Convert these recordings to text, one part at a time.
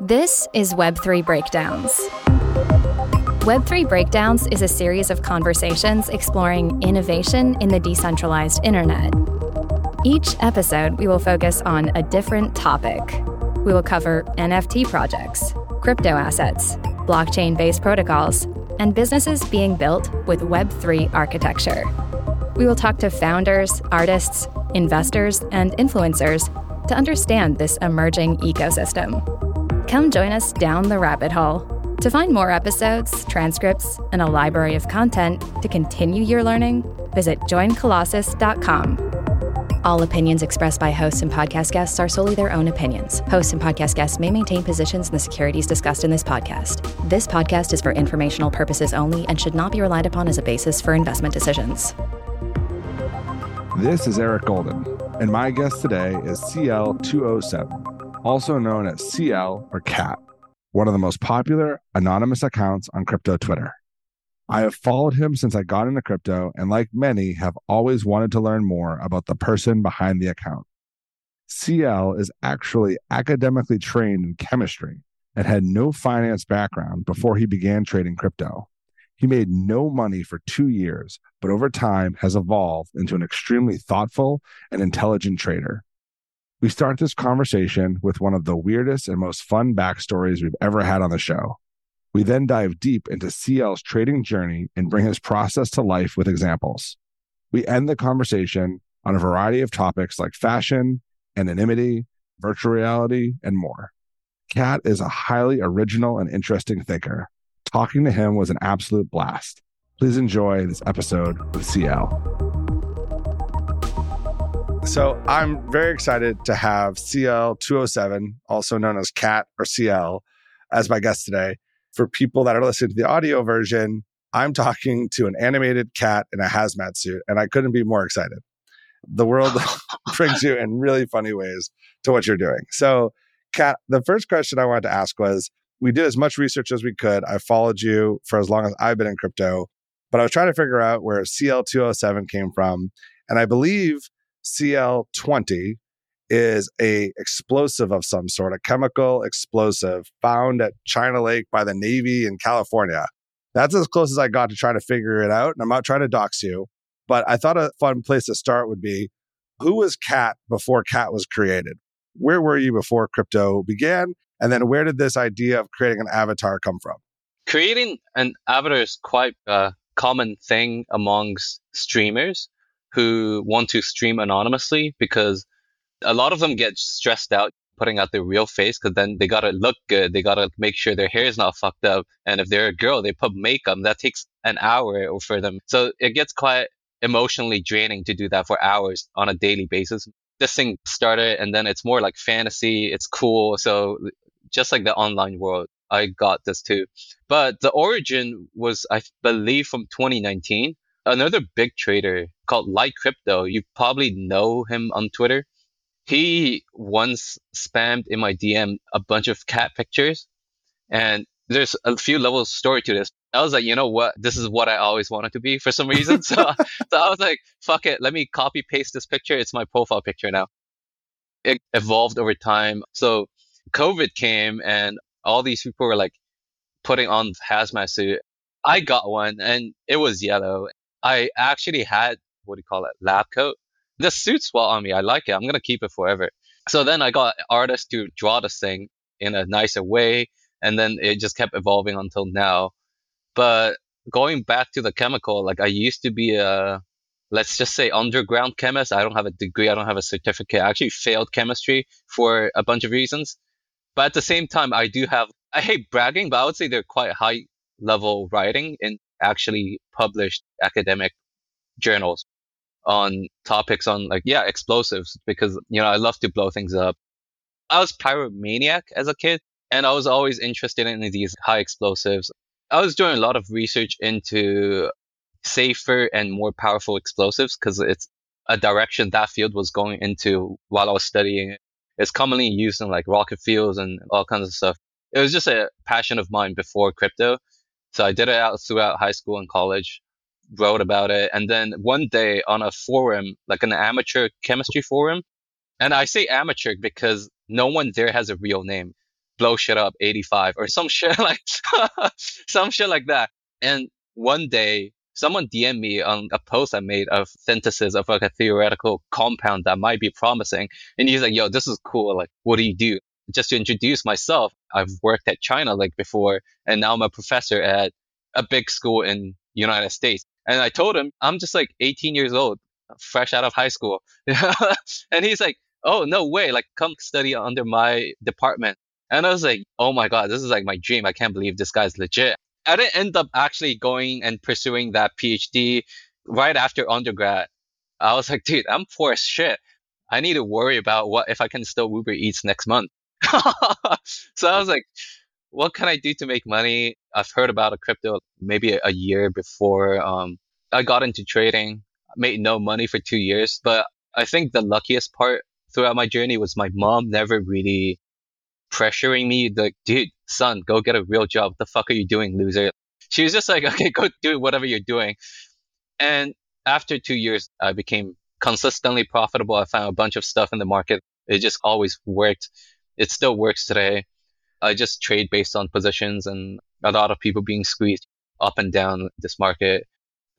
This is Web3 Breakdowns. Web3 Breakdowns is a series of conversations exploring innovation in the decentralized internet. Each episode, we will focus on a different topic. We will cover NFT projects, crypto assets, blockchain based protocols, and businesses being built with Web3 architecture. We will talk to founders, artists, investors, and influencers to understand this emerging ecosystem. Come join us down the rabbit hole. To find more episodes, transcripts, and a library of content to continue your learning, visit joincolossus.com. All opinions expressed by hosts and podcast guests are solely their own opinions. Hosts and podcast guests may maintain positions in the securities discussed in this podcast. This podcast is for informational purposes only and should not be relied upon as a basis for investment decisions. This is Eric Golden, and my guest today is CL207, also known as CL or CAT, one of the most popular anonymous accounts on crypto Twitter. I have followed him since I got into crypto, and like many, have always wanted to learn more about the person behind the account. CL is actually academically trained in chemistry and had no finance background before he began trading crypto. He made no money for two years, but over time has evolved into an extremely thoughtful and intelligent trader. We start this conversation with one of the weirdest and most fun backstories we've ever had on the show. We then dive deep into CL's trading journey and bring his process to life with examples. We end the conversation on a variety of topics like fashion, anonymity, virtual reality, and more. Cat is a highly original and interesting thinker. Talking to him was an absolute blast. Please enjoy this episode with CL. So I'm very excited to have CL207, also known as Cat or CL, as my guest today for people that are listening to the audio version, I'm talking to an animated cat in a hazmat suit, and I couldn't be more excited. The world brings you in really funny ways to what you're doing. So, Cat, the first question I wanted to ask was we did as much research as we could. I followed you for as long as I've been in crypto, but I was trying to figure out where CL207 came from. And I believe CL20 is a explosive of some sort, a chemical explosive found at China Lake by the Navy in California. That's as close as I got to trying to figure it out. And I'm not trying to dox you, but I thought a fun place to start would be who was Cat before Cat was created? Where were you before crypto began? And then where did this idea of creating an avatar come from? Creating an avatar is quite a common thing amongst streamers who want to stream anonymously because a lot of them get stressed out putting out their real face because then they gotta look good. They gotta make sure their hair is not fucked up. And if they're a girl, they put makeup. That takes an hour or for them. So it gets quite emotionally draining to do that for hours on a daily basis. This thing started and then it's more like fantasy. It's cool. So just like the online world, I got this too. But the origin was, I believe, from 2019. Another big trader called Light Crypto. You probably know him on Twitter he once spammed in my DM a bunch of cat pictures, and there's a few levels story to this. I was like, you know what? This is what I always wanted to be for some reason. so, so I was like, fuck it. Let me copy paste this picture. It's my profile picture now. It evolved over time. So COVID came and all these people were like putting on hazmat suit. I got one and it was yellow. I actually had, what do you call it? Lab coat This suits well on me. I like it. I'm gonna keep it forever. So then I got artists to draw this thing in a nicer way, and then it just kept evolving until now. But going back to the chemical, like I used to be a let's just say underground chemist. I don't have a degree. I don't have a certificate. I actually failed chemistry for a bunch of reasons. But at the same time, I do have, I hate bragging, but I would say they're quite high level writing in actually published academic journals on topics on like, yeah, explosives because, you know, I love to blow things up. I was pyromaniac as a kid and I was always interested in these high explosives. I was doing a lot of research into safer and more powerful explosives because it's a direction that field was going into while I was studying it. It's commonly used in like rocket fuels and all kinds of stuff. It was just a passion of mine before crypto. So I did it out throughout high school and college wrote about it. And then one day on a forum, like an amateur chemistry forum, and I say amateur because no one there has a real name. blow shit up 85 or some shit like some shit like that. And one day someone DM me on a post I made of synthesis of like a theoretical compound that might be promising. And he's like, yo, this is cool. Like, what do you do? Just to introduce myself, I've worked at China Lake before, and now I'm a professor at a big school in United States. And I told him I'm just like 18 years old, fresh out of high school. and he's like, oh, no way. Like, come study under my department. And I was like, oh my God, this is like my dream. I can't believe this guy's legit. I didn't end up actually going and pursuing that PhD right after undergrad. I was like, dude, I'm poor as shit. I need to worry about what if I can still Uber Eats next month. so I was like, what can I do to make money? I've heard about a crypto maybe a year before um, I got into trading. Made no money for two years, but I think the luckiest part throughout my journey was my mom never really pressuring me like, dude, son, go get a real job. What the fuck are you doing, loser? She was just like, okay, go do whatever you're doing. And after two years, I became consistently profitable. I found a bunch of stuff in the market. It just always worked. It still works today. I just trade based on positions and a lot of people being squeezed up and down this market.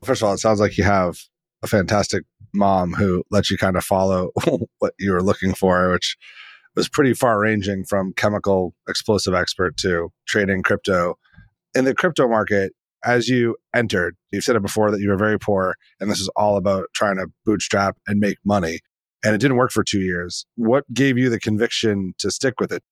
First of all, it sounds like you have a fantastic mom who lets you kind of follow what you were looking for, which was pretty far ranging from chemical explosive expert to trading crypto. In the crypto market, as you entered, you've said it before that you were very poor and this is all about trying to bootstrap and make money. And it didn't work for two years. What gave you the conviction to stick with it?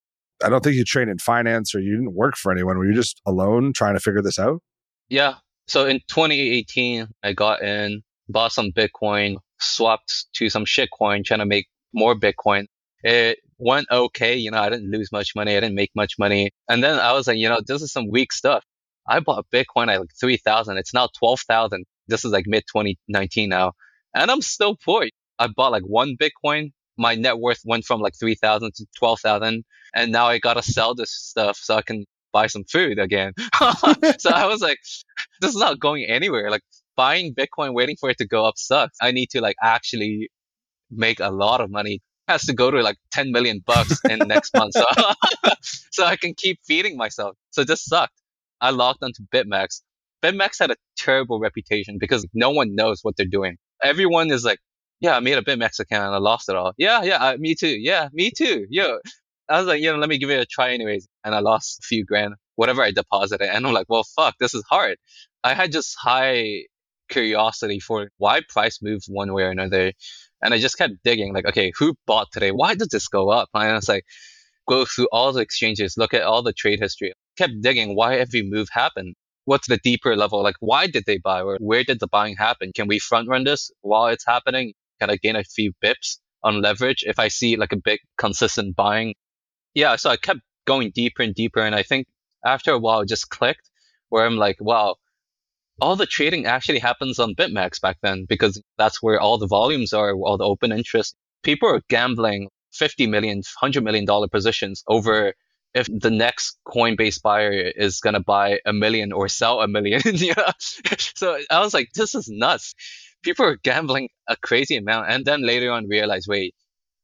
I don't think you trained in finance or you didn't work for anyone. Were you just alone trying to figure this out? Yeah. So in 2018, I got in, bought some Bitcoin, swapped to some shitcoin, trying to make more Bitcoin. It went okay. You know, I didn't lose much money. I didn't make much money. And then I was like, you know, this is some weak stuff. I bought Bitcoin at like 3,000. It's now 12,000. This is like mid 2019 now. And I'm still poor. I bought like one Bitcoin. My net worth went from like 3,000 to 12,000. And now I got to sell this stuff so I can buy some food again. so I was like, this is not going anywhere. Like buying Bitcoin, waiting for it to go up sucks. I need to like actually make a lot of money has to go to like 10 million bucks in next month. So, so I can keep feeding myself. So this sucked. I logged onto BitMEX. BitMEX had a terrible reputation because no one knows what they're doing. Everyone is like, yeah, I made a bit Mexican and I lost it all. Yeah, yeah, uh, me too. Yeah, me too. Yo, I was like, you know, let me give it a try anyways. And I lost a few grand, whatever I deposited. And I'm like, well, fuck, this is hard. I had just high curiosity for why price moved one way or another. And I just kept digging, like, okay, who bought today? Why did this go up? And I was like, go through all the exchanges, look at all the trade history. Kept digging why every move happened. What's the deeper level? Like, why did they buy or where did the buying happen? Can we front run this while it's happening? Can I gain a few bips on leverage if I see like a big consistent buying? Yeah. So I kept going deeper and deeper. And I think after a while, it just clicked where I'm like, wow, all the trading actually happens on BitMEX back then because that's where all the volumes are, all the open interest. People are gambling 50 million, 100 million dollar positions over if the next Coinbase buyer is going to buy a million or sell a million. So I was like, this is nuts. People are gambling a crazy amount. And then later on realize, wait,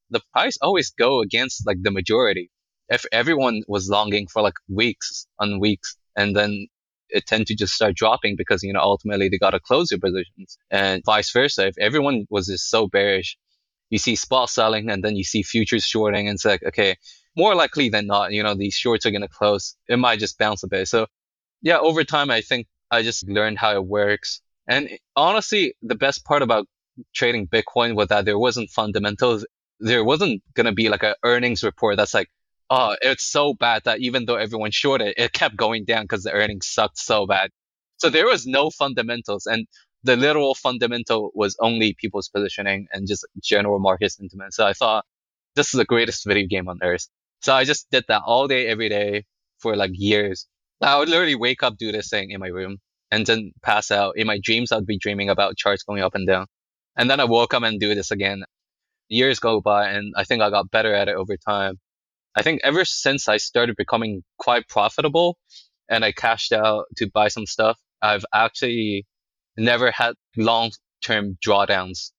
the price always go against like the majority. If everyone was longing for like weeks on weeks and then it tend to just start dropping because, you know, ultimately they got to close their positions and vice versa. If everyone was just so bearish, you see spot selling and then you see futures shorting and it's like, okay, more likely than not, you know, these shorts are going to close. It might just bounce a bit. So yeah, over time, I think I just learned how it works. And honestly, the best part about trading Bitcoin was that there wasn't fundamentals. There wasn't going to be like an earnings report that's like, oh, it's so bad that even though everyone shorted, it it kept going down because the earnings sucked so bad. So there was no fundamentals. And the literal fundamental was only people's positioning and just general market sentiment. So I thought this is the greatest video game on earth. So I just did that all day, every day for like years. I would literally wake up, do this thing in my room and then pass out. In my dreams, I'd be dreaming about charts going up and down. And then I woke up and do this again. Years go by and I think I got better at it over time. I think ever since I started becoming quite profitable and I cashed out to buy some stuff, I've actually never had long term drawdowns.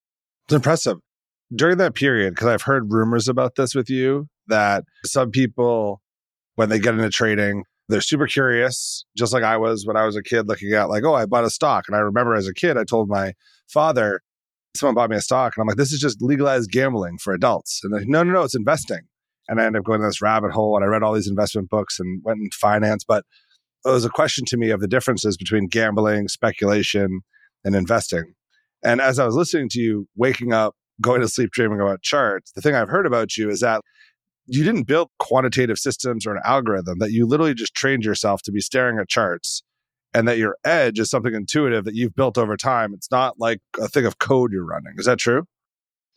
It's impressive. During that period, because I've heard rumors about this with you, that some people when they get into trading. They're super curious, just like I was when I was a kid looking at like, oh, I bought a stock. And I remember as a kid, I told my father, someone bought me a stock. And I'm like, this is just legalized gambling for adults. And they're like, no, no, no, it's investing. And I ended up going to this rabbit hole and I read all these investment books and went into finance. But it was a question to me of the differences between gambling, speculation, and investing. And as I was listening to you, waking up, going to sleep, dreaming about charts, the thing I've heard about you is that you didn't build quantitative systems or an algorithm, that you literally just trained yourself to be staring at charts and that your edge is something intuitive that you've built over time. It's not like a thing of code you're running. Is that true?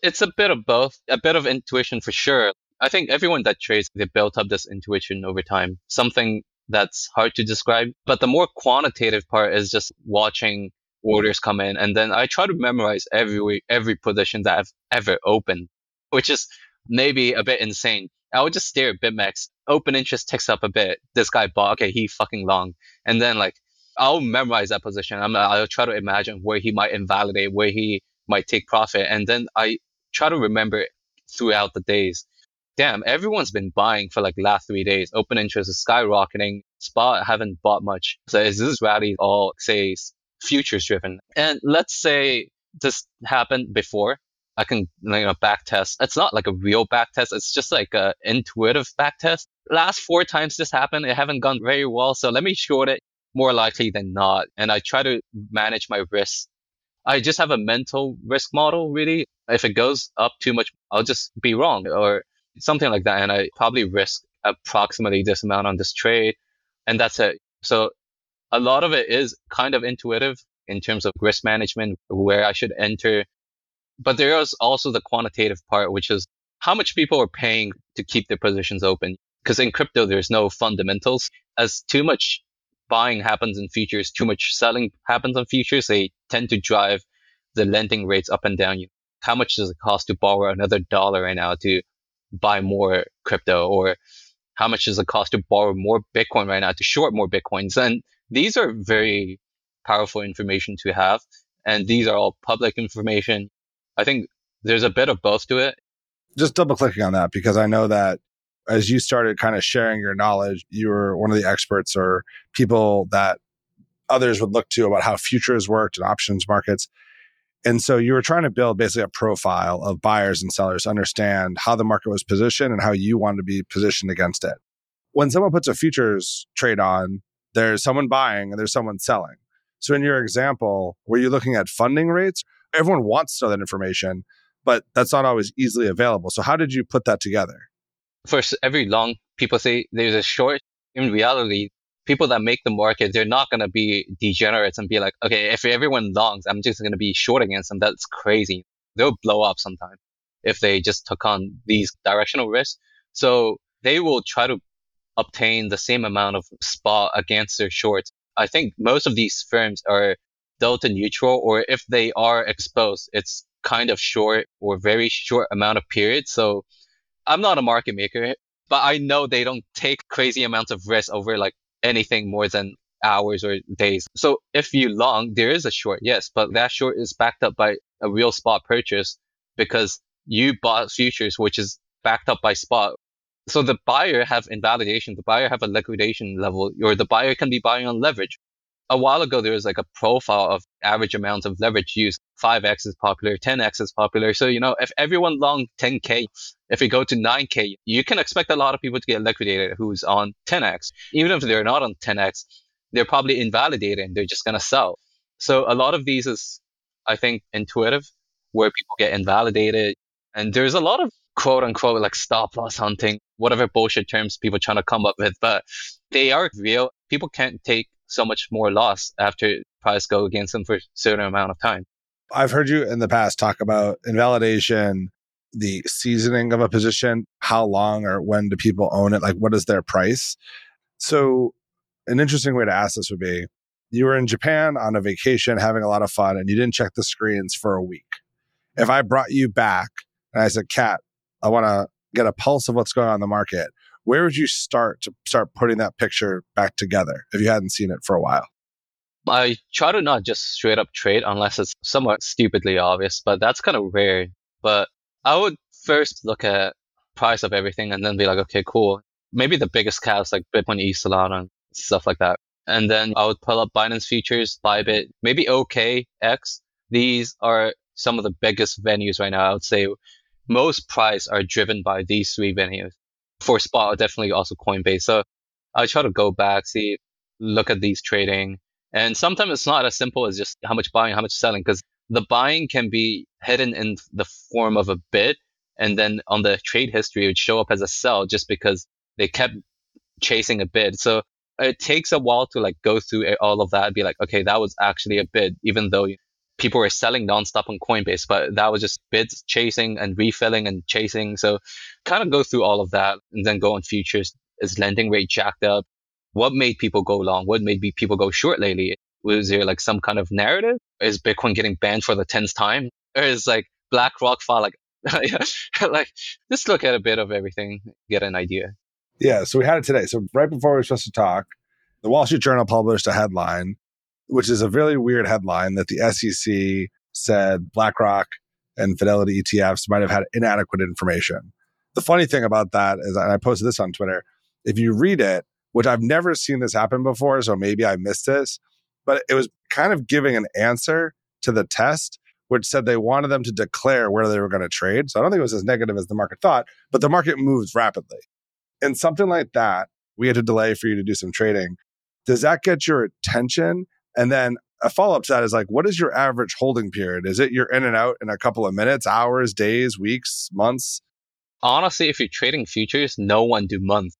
It's a bit of both, a bit of intuition for sure. I think everyone that trades, they built up this intuition over time, something that's hard to describe. But the more quantitative part is just watching orders come in. And then I try to memorize every, every position that I've ever opened, which is maybe a bit insane. I would just stare at BitMEX. Open interest ticks up a bit. This guy bought. Okay, he fucking long. And then like I'll memorize that position. I'm, I'll try to imagine where he might invalidate, where he might take profit, and then I try to remember throughout the days. Damn, everyone's been buying for like last three days. Open interest is skyrocketing. Spot haven't bought much. So is this rally all say futures driven? And let's say this happened before I can you know back test. It's not like a real back test. It's just like a intuitive back test. Last four times this happened, it haven't gone very well. So let me short it more likely than not. And I try to manage my risk. I just have a mental risk model really. If it goes up too much, I'll just be wrong or something like that. And I probably risk approximately this amount on this trade. And that's it. So a lot of it is kind of intuitive in terms of risk management, where I should enter but there is also the quantitative part, which is how much people are paying to keep their positions open. Because in crypto, there's no fundamentals. As too much buying happens in futures, too much selling happens on futures, they tend to drive the lending rates up and down. How much does it cost to borrow another dollar right now to buy more crypto? Or how much does it cost to borrow more Bitcoin right now to short more Bitcoins? And these are very powerful information to have. And these are all public information. I think there's a bit of both to it. Just double clicking on that because I know that as you started kind of sharing your knowledge, you were one of the experts or people that others would look to about how futures worked and options markets. And so you were trying to build basically a profile of buyers and sellers, understand how the market was positioned and how you wanted to be positioned against it. When someone puts a futures trade on, there's someone buying and there's someone selling. So in your example, were you looking at funding rates everyone wants to know that information, but that's not always easily available. So how did you put that together? First, every long, people say there's a short. In reality, people that make the market, they're not going to be degenerates and be like, okay, if everyone longs, I'm just going to be short against them. That's crazy. They'll blow up sometime if they just took on these directional risks. So they will try to obtain the same amount of spot against their shorts. I think most of these firms are delta neutral, or if they are exposed, it's kind of short or very short amount of period. So I'm not a market maker, but I know they don't take crazy amounts of risk over like anything more than hours or days. So if you long, there is a short, yes, but that short is backed up by a real spot purchase because you bought futures, which is backed up by spot. So the buyer have invalidation, the buyer have a liquidation level, or the buyer can be buying on leverage a while ago, there was like a profile of average amounts of leverage used. 5x is popular, 10x is popular. So, you know, if everyone long 10K, if we go to 9K, you can expect a lot of people to get liquidated who's on 10x. Even if they're not on 10x, they're probably invalidated and they're just going to sell. So a lot of these is, I think, intuitive where people get invalidated. And there's a lot of quote unquote like stop loss hunting, whatever bullshit terms people trying to come up with, but they are real. People can't take so much more loss after price go against them for a certain amount of time. I've heard you in the past talk about invalidation, the seasoning of a position, how long or when do people own it? Like, what is their price? So, an interesting way to ask this would be you were in Japan on a vacation having a lot of fun and you didn't check the screens for a week. If I brought you back and I said, Cat, I want to get a pulse of what's going on in the market, where would you start to start putting that picture back together if you hadn't seen it for a while? I try to not just straight up trade unless it's somewhat stupidly obvious, but that's kind of rare. But I would first look at price of everything and then be like, okay, cool. maybe the biggest caps like Bitcoin, E, Solana, stuff like that. And then I would pull up Binance Futures, Bybit, maybe OKX. These are some of the biggest venues right now. I would say most price are driven by these three venues. For spot, definitely also Coinbase. So I try to go back, see, look at these trading. And sometimes it's not as simple as just how much buying, how much selling, because the buying can be hidden in the form of a bid. And then on the trade history, it would show up as a sell just because they kept chasing a bid. So it takes a while to like go through all of that and be like, okay, that was actually a bid, even though people were selling nonstop on Coinbase, but that was just bids chasing and refilling and chasing. So kind of go through all of that and then go on futures. Is lending rate jacked up? What made people go long? What made people go short lately? Was there like some kind of narrative? Is Bitcoin getting banned for the tenth time? Or is like BlackRock fall like, like just look at a bit of everything, get an idea. Yeah, so we had it today. So right before we were supposed to talk, the Wall Street Journal published a headline, which is a really weird headline that the SEC said BlackRock and Fidelity ETFs might have had inadequate information. The funny thing about that is, and I posted this on Twitter, if you read it, which I've never seen this happen before, so maybe I missed this, but it was kind of giving an answer to the test, which said they wanted them to declare where they were going to trade. So I don't think it was as negative as the market thought, but the market moves rapidly. And something like that, we had to delay for you to do some trading. Does that get your attention? And then a follow up to that is like, what is your average holding period? Is it you're in and out in a couple of minutes, hours, days, weeks, months? Honestly, if you're trading futures, no one do months.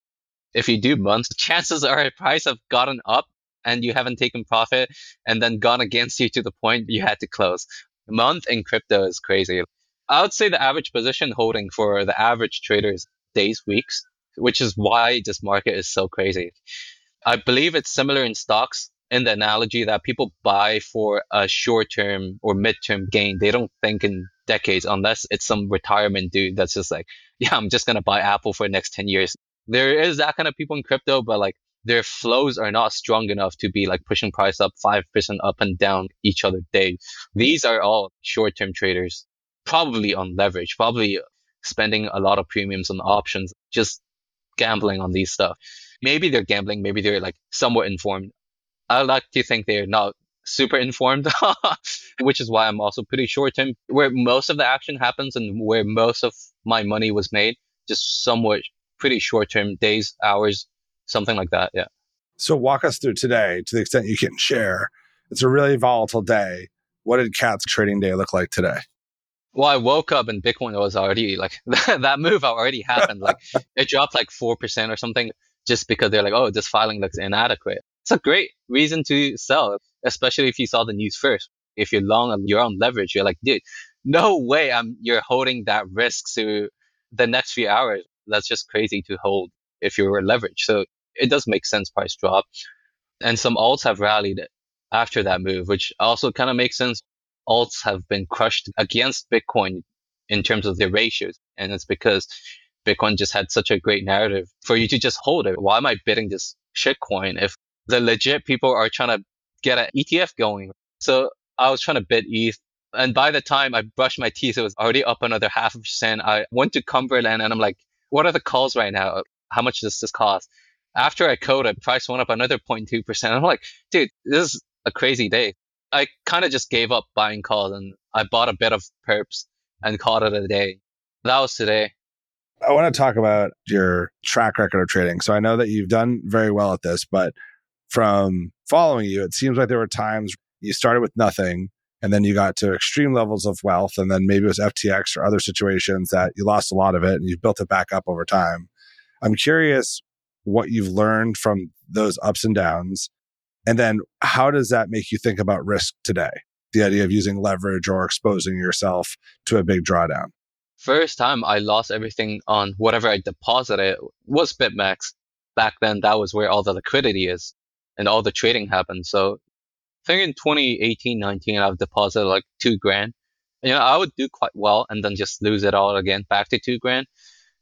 If you do months, chances are a price have gotten up and you haven't taken profit and then gone against you to the point you had to close. Month in crypto is crazy. I would say the average position holding for the average trader is days, weeks which is why this market is so crazy. I believe it's similar in stocks in the analogy that people buy for a short term or mid term gain. They don't think in decades unless it's some retirement dude that's just like, yeah, I'm just going to buy Apple for the next 10 years. There is that kind of people in crypto, but like their flows are not strong enough to be like pushing price up 5% up and down each other day. These are all short term traders, probably on leverage, probably spending a lot of premiums on options, just gambling on these stuff. Maybe they're gambling, maybe they're like somewhat informed. I like to think they're not super informed, which is why I'm also pretty short term, where most of the action happens and where most of my money was made, just somewhat pretty short term days, hours, something like that. Yeah. So walk us through today to the extent you can share. It's a really volatile day. What did Cat's trading day look like today? well, I woke up and Bitcoin was already like that move already happened. Like it dropped like 4% or something just because they're like, oh, this filing looks inadequate. It's a great reason to sell, especially if you saw the news first. If you're long and you're on leverage, you're like, dude, no way I'm, you're holding that risk to the next few hours. That's just crazy to hold if you're leveraged. So it does make sense price drop. And some alts have rallied after that move, which also kind of makes sense alts have been crushed against Bitcoin in terms of their ratios. And it's because Bitcoin just had such a great narrative for you to just hold it. Why am I bidding this shitcoin if the legit people are trying to get an ETF going? So I was trying to bid ETH. And by the time I brushed my teeth, it was already up another half a percent. I went to Cumberland and I'm like, what are the calls right now? How much does this cost? After I coded, price went up another 0.2%. I'm like, dude, this is a crazy day. I kind of just gave up buying calls and I bought a bit of perps and called it a day. That was today. I want to talk about your track record of trading. So I know that you've done very well at this, but from following you, it seems like there were times you started with nothing and then you got to extreme levels of wealth. And then maybe it was FTX or other situations that you lost a lot of it and you built it back up over time. I'm curious what you've learned from those ups and downs and then how does that make you think about risk today? The idea of using leverage or exposing yourself to a big drawdown. First time I lost everything on whatever I deposited was BitMEX. Back then, that was where all the liquidity is and all the trading happened. So I think in 2018, 19, I've deposited like two grand. You know, I would do quite well and then just lose it all again back to two grand.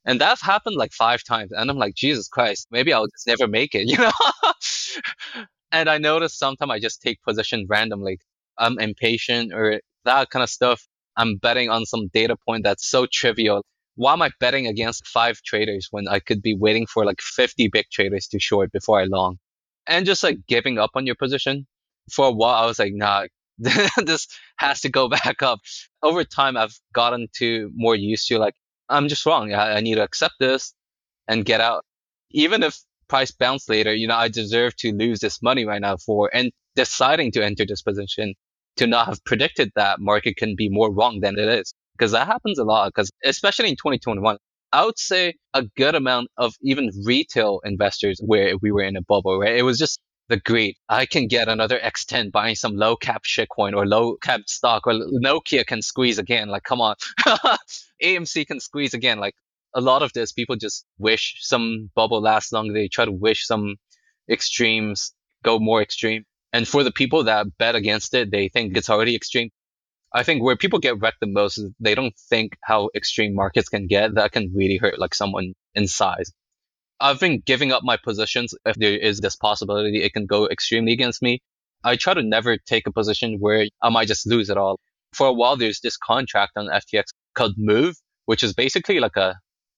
And that's happened like five times. And I'm like, Jesus Christ, maybe I'll just never make it, you know? And I noticed sometimes I just take position randomly. I'm impatient or that kind of stuff. I'm betting on some data point that's so trivial. why am I betting against five traders when I could be waiting for like 50 big traders to short before I long? And just like giving up on your position. For a while, I was like, nah, this has to go back up. Over time, I've gotten to more used to like, I'm just wrong. I, I need to accept this and get out. Even if price bounce later, you know, I deserve to lose this money right now for and deciding to enter this position to not have predicted that market can be more wrong than it is. Because that happens a lot. Because especially in 2021, I would say a good amount of even retail investors where we were in a bubble, right? It was just the greed. I can get another X10 buying some low cap shitcoin or low cap stock or Nokia can squeeze again. Like, come on. AMC can squeeze again. Like a lot of this, people just wish some bubble lasts longer. They try to wish some extremes go more extreme. And for the people that bet against it, they think it's already extreme. I think where people get wrecked the most is they don't think how extreme markets can get. That can really hurt like someone in size. I've been giving up my positions if there is this possibility it can go extremely against me. I try to never take a position where I might just lose it all. For a while, there's this contract on FTX called Move, which is basically like a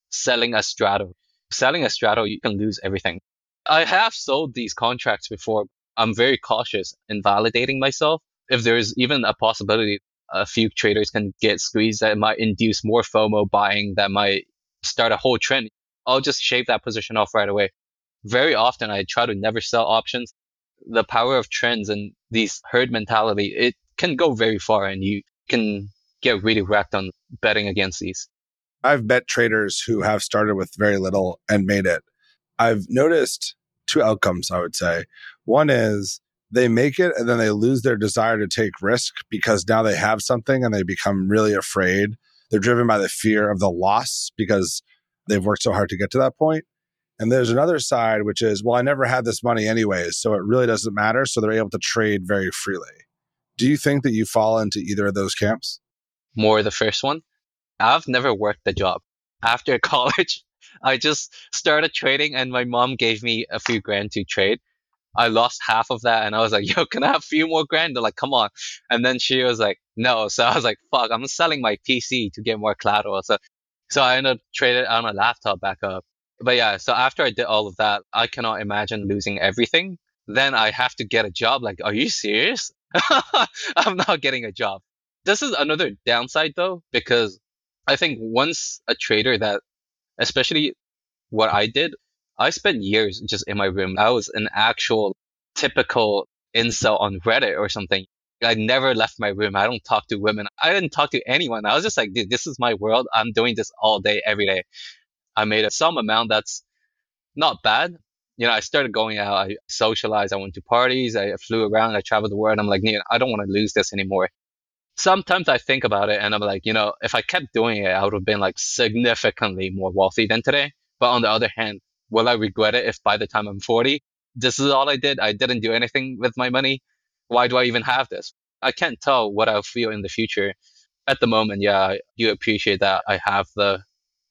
selling a straddle. Selling a straddle, you can lose everything. I have sold these contracts before. I'm very cautious in validating myself. If there's even a possibility a few traders can get squeezed that might induce more FOMO buying that might start a whole trend. I'll just shave that position off right away. Very often I try to never sell options. The power of trends and these herd mentality, it can go very far and you can get really wrecked on betting against these. I've bet traders who have started with very little and made it. I've noticed two outcomes, I would say. One is they make it and then they lose their desire to take risk because now they have something and they become really afraid. They're driven by the fear of the loss because they've worked so hard to get to that point. And there's another side, which is, well, I never had this money anyways, so it really doesn't matter. So they're able to trade very freely. Do you think that you fall into either of those camps? More the first one. I've never worked a job. After college, I just started trading and my mom gave me a few grand to trade. I lost half of that and I was like, yo, can I have a few more grand? They're like, come on. And then she was like, no. So I was like, fuck, I'm selling my PC to get more collateral. So, so I ended up trading on a laptop back up. But yeah, so after I did all of that, I cannot imagine losing everything. Then I have to get a job. Like, are you serious? I'm not getting a job. This is another downside though, because I think once a trader that, especially what I did, I spent years just in my room. I was an actual typical incel on Reddit or something. I never left my room. I don't talk to women. I didn't talk to anyone. I was just like, dude, this is my world. I'm doing this all day, every day. I made a some amount that's not bad. You know, I started going out. I socialized. I went to parties. I flew around. I traveled the world. I'm like, I don't want to lose this anymore. Sometimes I think about it and I'm like, you know, if I kept doing it, I would have been like significantly more wealthy than today. But on the other hand, will I regret it if by the time I'm 40, this is all I did? I didn't do anything with my money. Why do I even have this? I can't tell what I'll feel in the future. At the moment, yeah, I do appreciate that I have the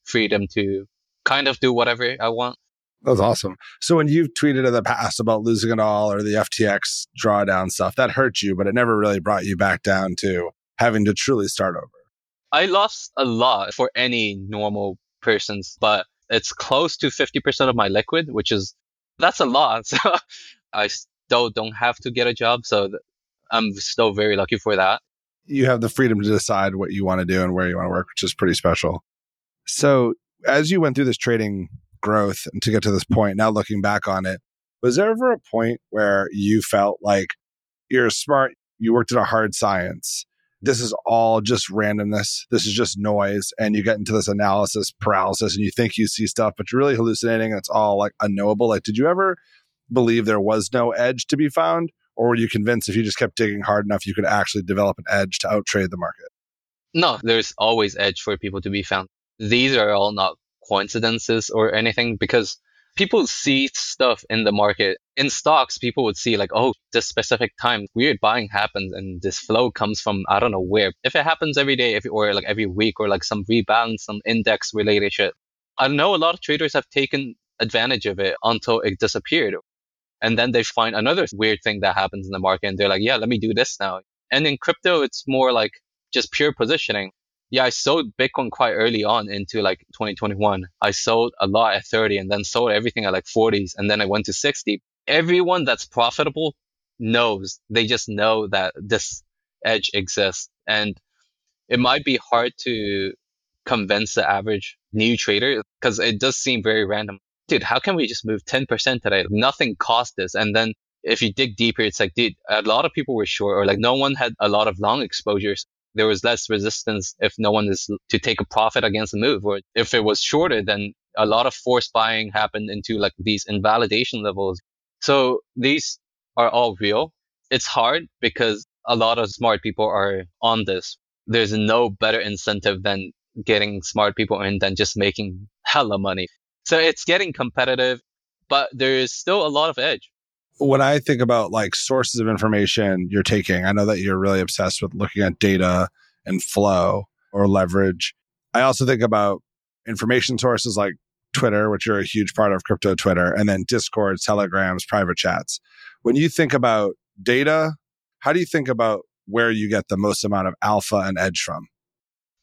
freedom to kind of do whatever I want. That's awesome. So when you've tweeted in the past about losing it all or the FTX drawdown stuff, that hurt you, but it never really brought you back down to having to truly start over. I lost a lot for any normal person's, but it's close to 50% of my liquid, which is, that's a lot. So I still don't have to get a job. So I'm still very lucky for that. You have the freedom to decide what you want to do and where you want to work, which is pretty special. So as you went through this trading growth and to get to this point, now looking back on it, was there ever a point where you felt like you're smart, you worked in a hard science, this is all just randomness. This is just noise. And you get into this analysis paralysis and you think you see stuff, but you're really hallucinating and it's all like unknowable. Like, did you ever believe there was no edge to be found? Or were you convinced if you just kept digging hard enough, you could actually develop an edge to outtrade the market? No, there's always edge for people to be found. These are all not coincidences or anything because people see stuff in the market. In stocks, people would see like, oh, this specific time, weird buying happens and this flow comes from, I don't know where. If it happens every day, if or like every week or like some rebalance, some index related shit. I know a lot of traders have taken advantage of it until it disappeared. And then they find another weird thing that happens in the market and they're like, yeah, let me do this now. And in crypto, it's more like just pure positioning. Yeah, I sold Bitcoin quite early on into like 2021. I sold a lot at 30 and then sold everything at like 40s and then I went to 60. Everyone that's profitable knows, they just know that this edge exists. And it might be hard to convince the average new trader because it does seem very random. Dude, how can we just move 10% today? Nothing cost this. And then if you dig deeper, it's like, dude, a lot of people were short or like no one had a lot of long exposures. There was less resistance if no one is to take a profit against the move, or if it was shorter, then a lot of force buying happened into like these invalidation levels. So these are all real. It's hard because a lot of smart people are on this. There's no better incentive than getting smart people in than just making hella money. So it's getting competitive, but there is still a lot of edge when I think about like sources of information you're taking, I know that you're really obsessed with looking at data and flow or leverage. I also think about information sources like Twitter, which are a huge part of crypto Twitter, and then Discord, Telegrams, private chats. When you think about data, how do you think about where you get the most amount of alpha and edge from?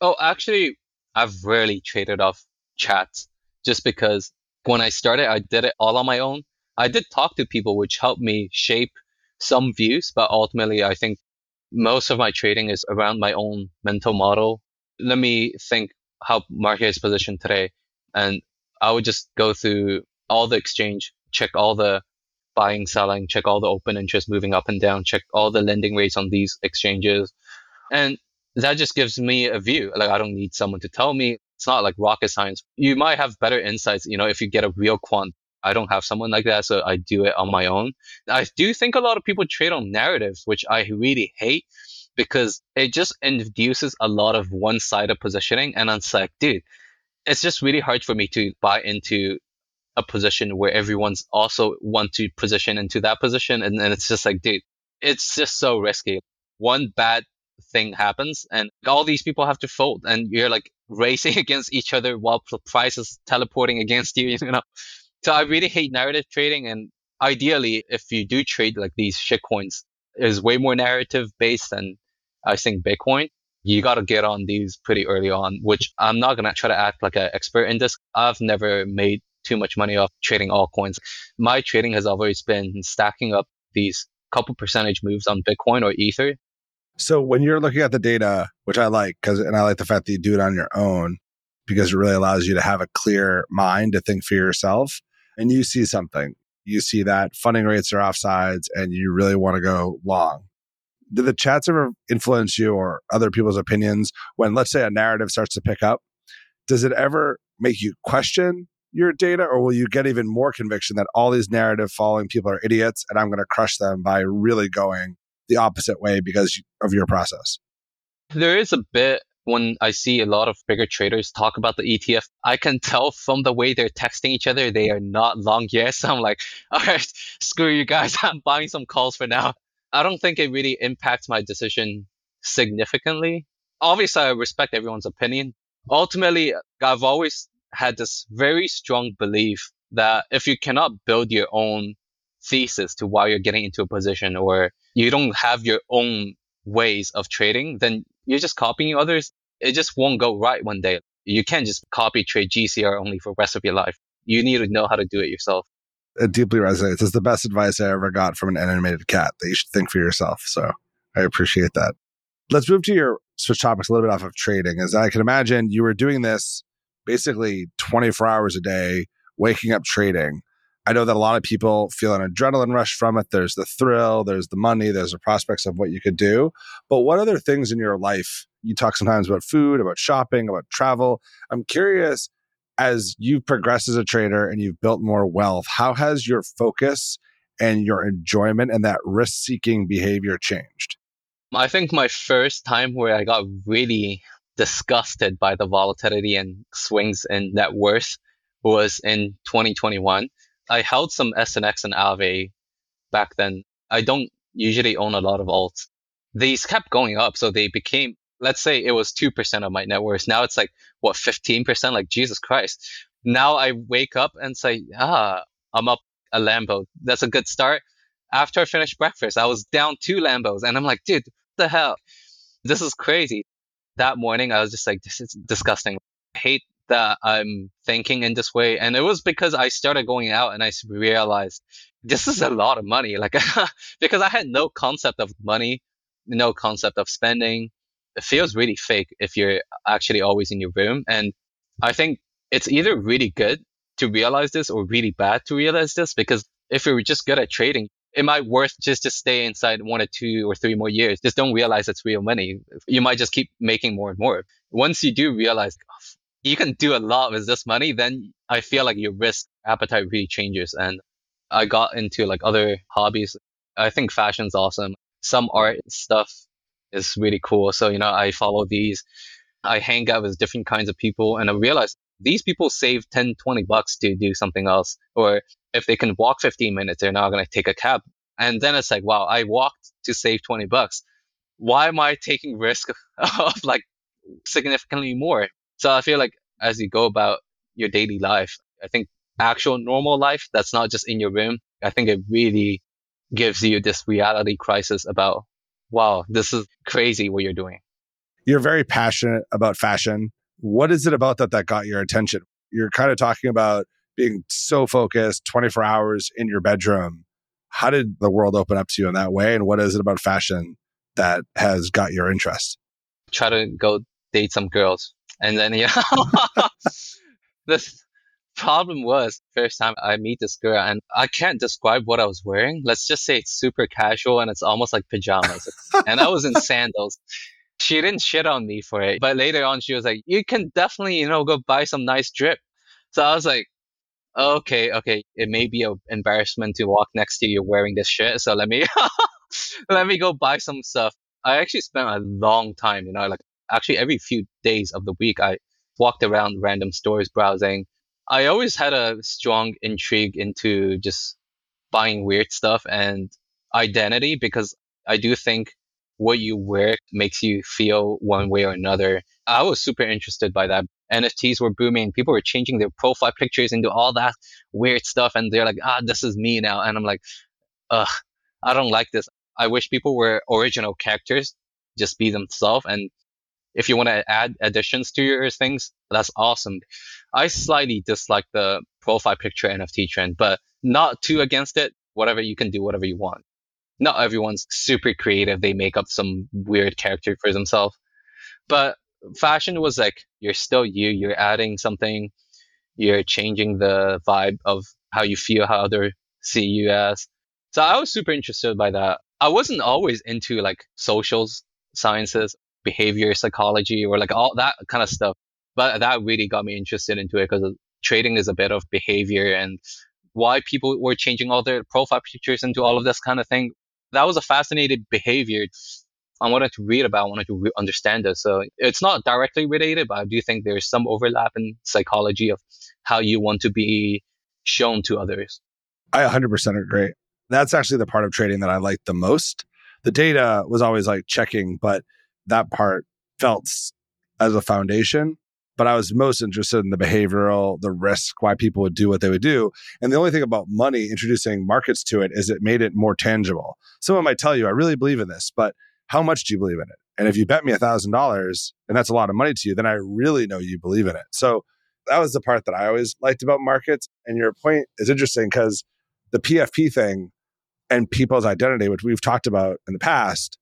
Oh, actually, I've rarely traded off chats just because when I started, I did it all on my own. I did talk to people, which helped me shape some views, but ultimately, I think most of my trading is around my own mental model. Let me think how market is positioned today. And I would just go through all the exchange, check all the buying, selling, check all the open interest moving up and down, check all the lending rates on these exchanges. And that just gives me a view. Like I don't need someone to tell me. It's not like rocket science. You might have better insights, you know, if you get a real quant I don't have someone like that, so I do it on my own. I do think a lot of people trade on narratives, which I really hate because it just induces a lot of one sided positioning. And I'm like, dude, it's just really hard for me to buy into a position where everyone's also want to position into that position. And then it's just like, dude, it's just so risky. One bad thing happens and all these people have to fold and you're like racing against each other while the price is teleporting against you, you know? So I really hate narrative trading. And ideally, if you do trade like these shitcoins, is way more narrative based than I think Bitcoin. You got to get on these pretty early on, which I'm not going to try to act like an expert in this. I've never made too much money off trading altcoins. My trading has always been stacking up these couple percentage moves on Bitcoin or Ether. So when you're looking at the data, which I like, because and I like the fact that you do it on your own because it really allows you to have a clear mind to think for yourself and you see something, you see that funding rates are offsides and you really want to go long. Do the chats ever influence you or other people's opinions when, let's say, a narrative starts to pick up? Does it ever make you question your data, or will you get even more conviction that all these narrative following people are idiots and I'm going to crush them by really going the opposite way because of your process? There is a bit when I see a lot of bigger traders talk about the ETF, I can tell from the way they're texting each other, they are not long yet. So I'm like, all right, screw you guys. I'm buying some calls for now. I don't think it really impacts my decision significantly. Obviously, I respect everyone's opinion. Ultimately, I've always had this very strong belief that if you cannot build your own thesis to why you're getting into a position or you don't have your own ways of trading, then you're just copying others. It just won't go right one day. You can't just copy trade GCR only for the rest of your life. You need to know how to do it yourself. It deeply resonates. It's the best advice I ever got from an animated cat that you should think for yourself. So I appreciate that. Let's move to your switch topics a little bit off of trading. As I can imagine, you were doing this basically 24 hours a day, waking up trading. I know that a lot of people feel an adrenaline rush from it. There's the thrill, there's the money, there's the prospects of what you could do. But what other things in your life? You talk sometimes about food, about shopping, about travel. I'm curious as you've progressed as a trader and you've built more wealth, how has your focus and your enjoyment and that risk seeking behavior changed? I think my first time where I got really disgusted by the volatility and swings in net worth was in 2021 I held some SNX and Aave back then. I don't usually own a lot of alts. These kept going up, so they became, let's say it was 2% of my net worth. Now it's like, what, 15%? Like, Jesus Christ. Now I wake up and say, ah, I'm up a Lambo. That's a good start. After I finished breakfast, I was down two Lambos and I'm like, dude, the hell? This is crazy. that morning, I was just like, this is disgusting. I hate that I'm thinking in this way. And it was because I started going out and I realized this is a lot of money. Like, because I had no concept of money, no concept of spending. It feels really fake if you're actually always in your room. And I think it's either really good to realize this or really bad to realize this because if you're just good at trading, it might worth just to stay inside one or two or three more years. Just don't realize it's real money. You might just keep making more and more. Once you do realize you can do a lot with this money, then I feel like your risk appetite really changes. And I got into like other hobbies. I think fashion's awesome. Some art stuff is really cool. So, you know, I follow these. I hang out with different kinds of people and I realize these people save 10, 20 bucks to do something else. Or if they can walk 15 minutes, they're not going to take a cab. And then it's like, wow, I walked to save 20 bucks. Why am I taking risk of like significantly more? So I feel like as you go about your daily life, I think actual normal life that's not just in your room, I think it really gives you this reality crisis about, wow, this is crazy what you're doing. You're very passionate about fashion. What is it about that that got your attention? You're kind of talking about being so focused 24 hours in your bedroom. How did the world open up to you in that way? And what is it about fashion that has got your interest? Try to go date some girls. And then, yeah, the problem was first time I meet this girl and I can't describe what I was wearing. Let's just say it's super casual and it's almost like pajamas. and I was in sandals. She didn't shit on me for it. But later on, she was like, you can definitely, you know, go buy some nice drip. So I was like, okay, okay, it may be an embarrassment to walk next to you wearing this shit. So let me, let me go buy some stuff. I actually spent a long time, you know, like actually every few days of the week, I walked around random stores browsing. I always had a strong intrigue into just buying weird stuff and identity because I do think what you wear makes you feel one way or another. I was super interested by that. NFTs were booming. People were changing their profile pictures into all that weird stuff. And they're like, ah, this is me now. And I'm like, ugh, I don't like this. I wish people were original characters, just be themselves. And if you want to add additions to your things, that's awesome. I slightly dislike the profile picture NFT trend, but not too against it. Whatever you can do, whatever you want not everyone's super creative. They make up some weird character for themselves. But fashion was like, you're still you, you're adding something, you're changing the vibe of how you feel, how other see you as. So I was super interested by that. I wasn't always into like social sciences, behavior psychology, or like all that kind of stuff. But that really got me interested into it because uh, trading is a bit of behavior and why people were changing all their profile pictures into all of this kind of thing that was a fascinating behavior. I wanted to read about, I wanted to re- understand this. So it's not directly related, but I do think there's some overlap in psychology of how you want to be shown to others. I 100% agree. That's actually the part of trading that I liked the most. The data was always like checking, but that part felt as a foundation but I was most interested in the behavioral, the risk, why people would do what they would do. And the only thing about money, introducing markets to it, is it made it more tangible. Someone might tell you, I really believe in this, but how much do you believe in it? And if you bet me a $1,000 and that's a lot of money to you, then I really know you believe in it. So that was the part that I always liked about markets. And your point is interesting because the PFP thing and people's identity, which we've talked about in the past,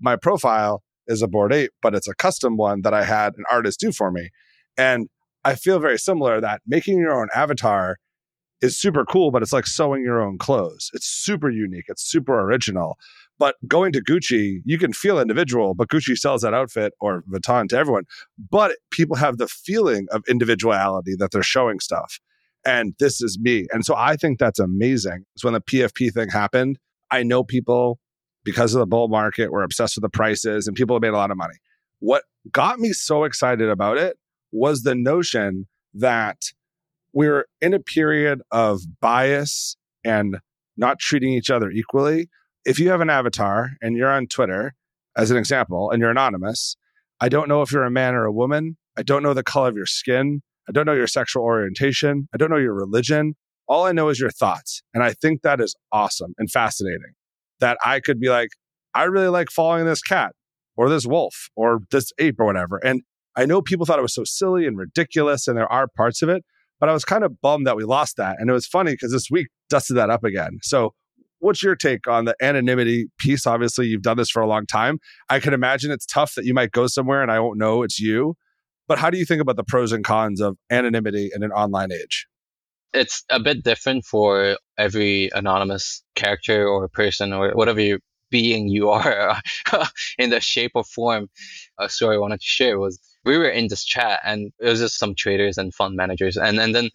my profile is a Bored Ape, but it's a custom one that I had an artist do for me. And I feel very similar that making your own avatar is super cool, but it's like sewing your own clothes. It's super unique. It's super original. But going to Gucci, you can feel individual, but Gucci sells that outfit or Vuitton to everyone. But people have the feeling of individuality that they're showing stuff. And this is me. And so I think that's amazing. So when the PFP thing happened, I know people, because of the bull market, were obsessed with the prices and people have made a lot of money. What got me so excited about it was the notion that we're in a period of bias and not treating each other equally. If you have an avatar and you're on Twitter, as an example, and you're anonymous, I don't know if you're a man or a woman. I don't know the color of your skin. I don't know your sexual orientation. I don't know your religion. All I know is your thoughts. And I think that is awesome and fascinating that I could be like, I really like following this cat. or this wolf or this ape or whatever. And I know people thought it was so silly and ridiculous, and there are parts of it, but I was kind of bummed that we lost that. And it was funny because this week dusted that up again. So, what's your take on the anonymity piece? Obviously, you've done this for a long time. I can imagine it's tough that you might go somewhere and I won't know it's you. But how do you think about the pros and cons of anonymity in an online age? It's a bit different for every anonymous character or person or whatever being you are in the shape or form. A story I wanted to share was we were in this chat and it was just some traders and fund managers. And, and then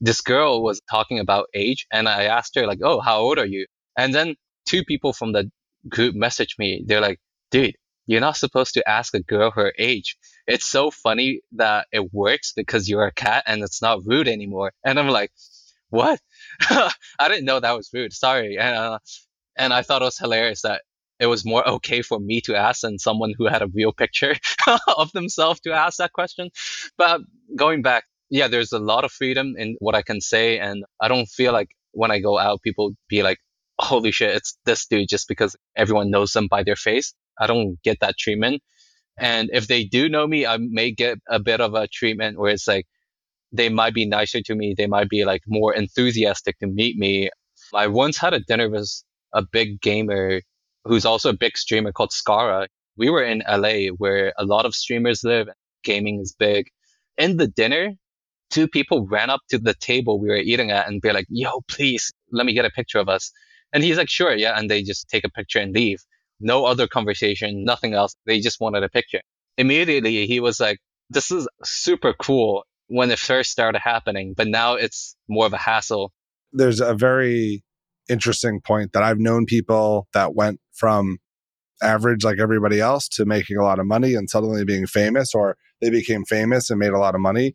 this girl was talking about age and I asked her like, Oh, how old are you? And then two people from the group messaged me. They're like, dude, you're not supposed to ask a girl her age. It's so funny that it works because you're a cat and it's not rude anymore. And I'm like, what? I didn't know that was rude. Sorry. And, uh, and I thought it was hilarious that it was more okay for me to ask than someone who had a real picture of themselves to ask that question. But going back, yeah, there's a lot of freedom in what I can say. And I don't feel like when I go out, people be like, holy shit, it's this dude just because everyone knows them by their face. I don't get that treatment. And if they do know me, I may get a bit of a treatment where it's like, they might be nicer to me. They might be like more enthusiastic to meet me. I once had a dinner with a big gamer who's also a big streamer called Scarra. We were in LA where a lot of streamers live. Gaming is big. In the dinner, two people ran up to the table we were eating at and be like, yo, please let me get a picture of us. And he's like, sure. Yeah. And they just take a picture and leave. No other conversation, nothing else. They just wanted a picture. Immediately he was like, this is super cool when it first started happening, but now it's more of a hassle. There's a very interesting point that I've known people that went from average like everybody else to making a lot of money and suddenly being famous or they became famous and made a lot of money.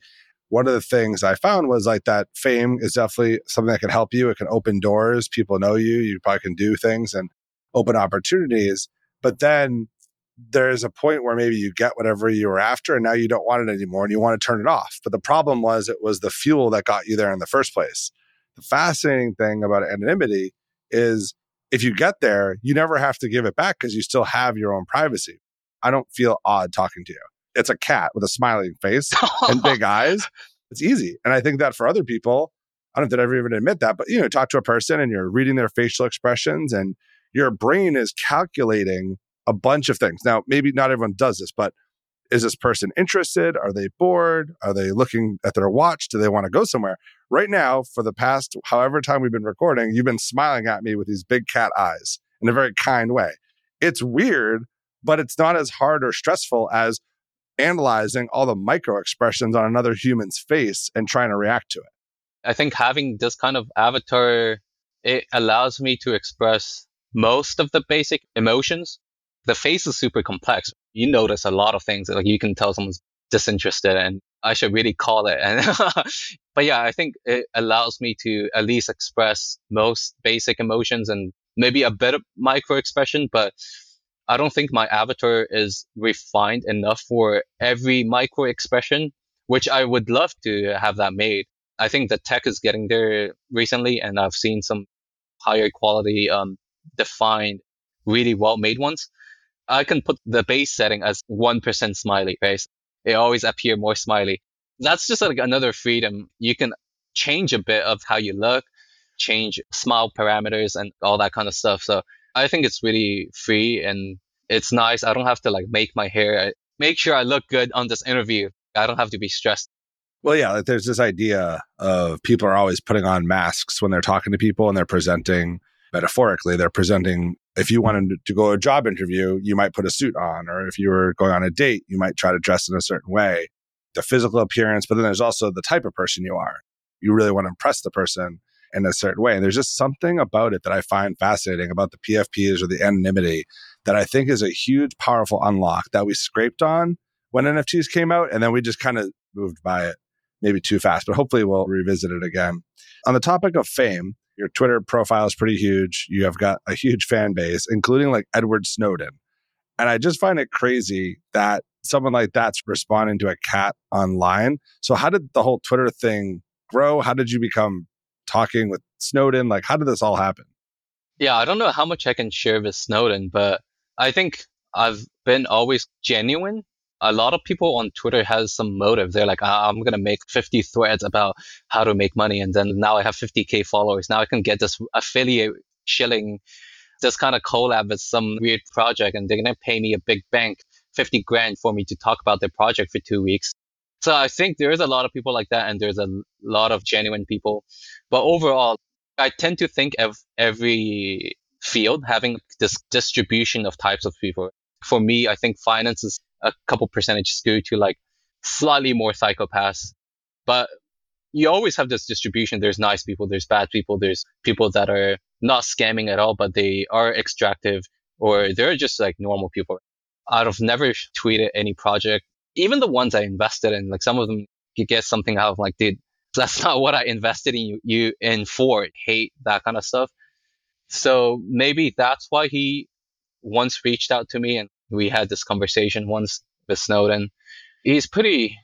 One of the things I found was like that fame is definitely something that can help you. It can open doors. People know you. You probably can do things and open opportunities. But then there's a point where maybe you get whatever you were after and now you don't want it anymore and you want to turn it off. But the problem was it was the fuel that got you there in the first place. The fascinating thing about anonymity is if you get there, you never have to give it back because you still have your own privacy. I don't feel odd talking to you. It's a cat with a smiling face and big eyes. It's easy. And I think that for other people, I don't know if they'd ever even admit that, but you know, talk to a person and you're reading their facial expressions and your brain is calculating a bunch of things. Now, maybe not everyone does this, but is this person interested? Are they bored? Are they looking at their watch? Do they want to go somewhere? Right now, for the past however time we've been recording, you've been smiling at me with these big cat eyes in a very kind way. It's weird, but it's not as hard or stressful as analyzing all the micro expressions on another human's face and trying to react to it. I think having this kind of avatar, it allows me to express most of the basic emotions. The face is super complex you notice a lot of things. That like you can tell someone's disinterested and I should really call it. And, but yeah, I think it allows me to at least express most basic emotions and maybe a bit of micro expression, but I don't think my avatar is refined enough for every micro expression, which I would love to have that made. I think the tech is getting there recently and I've seen some higher quality, um, defined, really well made ones. I can put the base setting as 1% smiley, right? It always appear more smiley. That's just like another freedom. You can change a bit of how you look, change smile parameters and all that kind of stuff. So I think it's really free and it's nice. I don't have to like make my hair, make sure I look good on this interview. I don't have to be stressed. Well, yeah, there's this idea of people are always putting on masks when they're talking to people and they're presenting metaphorically, they're presenting if you wanted to go a job interview, you might put a suit on, or if you were going on a date, you might try to dress in a certain way. The physical appearance, but then there's also the type of person you are. You really want to impress the person in a certain way. And there's just something about it that I find fascinating about the PFPs or the anonymity that I think is a huge, powerful unlock that we scraped on when NFTs came out. And then we just kind of moved by it maybe too fast, but hopefully we'll revisit it again. On the topic of fame, your Twitter profile is pretty huge. You have got a huge fan base, including like Edward Snowden. And I just find it crazy that someone like that's responding to a cat online. So, how did the whole Twitter thing grow? How did you become talking with Snowden? Like, how did this all happen? Yeah, I don't know how much I can share with Snowden, but I think I've been always genuine. A lot of people on Twitter has some motive. They're like, ah, I'm going to make 50 threads about how to make money. And then now I have 50K followers. Now I can get this affiliate shilling, this kind of collab with some weird project. And they're going to pay me a big bank, 50 grand for me to talk about their project for two weeks. So I think there is a lot of people like that. And there's a lot of genuine people. But overall, I tend to think of every field having this distribution of types of people. For me, I think finance is a couple percentage skewed to like slightly more psychopaths, but you always have this distribution. There's nice people, there's bad people, there's people that are not scamming at all, but they are extractive or they're just like normal people. I've never tweeted any project, even the ones I invested in, like some of them you get something out of like, dude, that's not what I invested in you, you in for. Hate that kind of stuff. So maybe that's why he once reached out to me and we had this conversation once with Snowden. He's pretty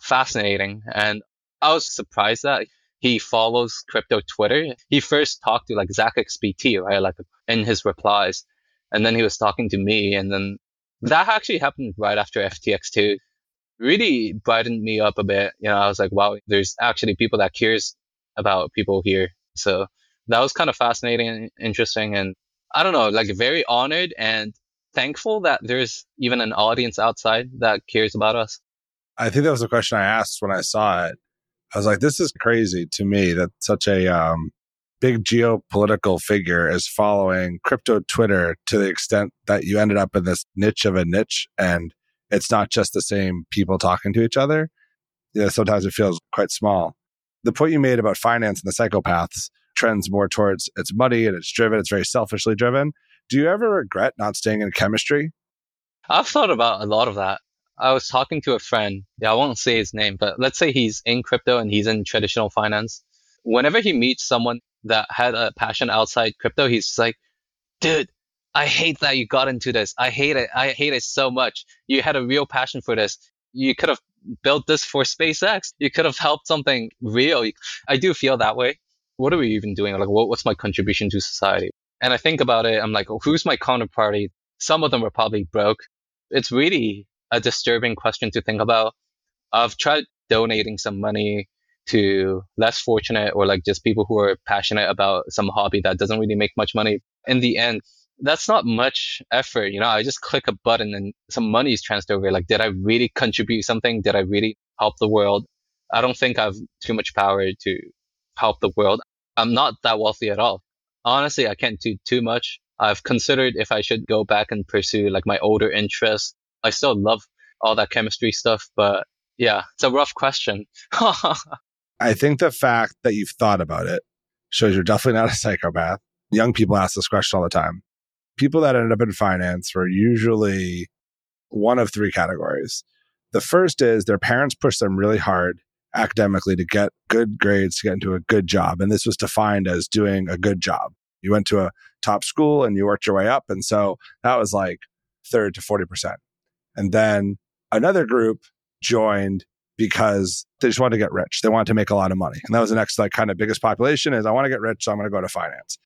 fascinating. And I was surprised that he follows crypto Twitter. He first talked to like Zach XBT, right? Like in his replies. And then he was talking to me. And then that actually happened right after FTX2. Really brightened me up a bit. You know, I was like, wow, there's actually people that cares about people here. So that was kind of fascinating and interesting. And I don't know, like very honored and thankful that there's even an audience outside that cares about us. I think that was a question I asked when I saw it. I was like, this is crazy to me that such a um, big geopolitical figure is following crypto Twitter to the extent that you ended up in this niche of a niche and it's not just the same people talking to each other. You know, sometimes it feels quite small. The point you made about finance and the psychopaths, trends more towards it's money and it's driven, it's very selfishly driven. Do you ever regret not staying in chemistry? I've thought about a lot of that. I was talking to a friend. Yeah, I won't say his name, but let's say he's in crypto and he's in traditional finance. Whenever he meets someone that had a passion outside crypto, he's like, dude, I hate that you got into this. I hate it. I hate it so much. You had a real passion for this. You could have built this for SpaceX. You could have helped something real. I do feel that way what are we even doing? Like, what, what's my contribution to society? And I think about it. I'm like, who's my counterparty? Some of them are probably broke. It's really a disturbing question to think about. I've tried donating some money to less fortunate or like just people who are passionate about some hobby that doesn't really make much money. In the end, that's not much effort. You know, I just click a button and some money is transferred over. Like, did I really contribute something? Did I really help the world? I don't think I've too much power to help the world. I'm not that wealthy at all. Honestly, I can't do too much. I've considered if I should go back and pursue like my older interests. I still love all that chemistry stuff, but yeah, it's a rough question. I think the fact that you've thought about it shows you're definitely not a psychopath. Young people ask this question all the time. People that end up in finance were usually one of three categories. The first is their parents push them really hard academically to get good grades to get into a good job. And this was defined as doing a good job. You went to a top school and you worked your way up. And so that was like third to 40%. And then another group joined because they just wanted to get rich. They wanted to make a lot of money. And that was the next like kind of biggest population is I want to get rich, so I'm going to go to finance.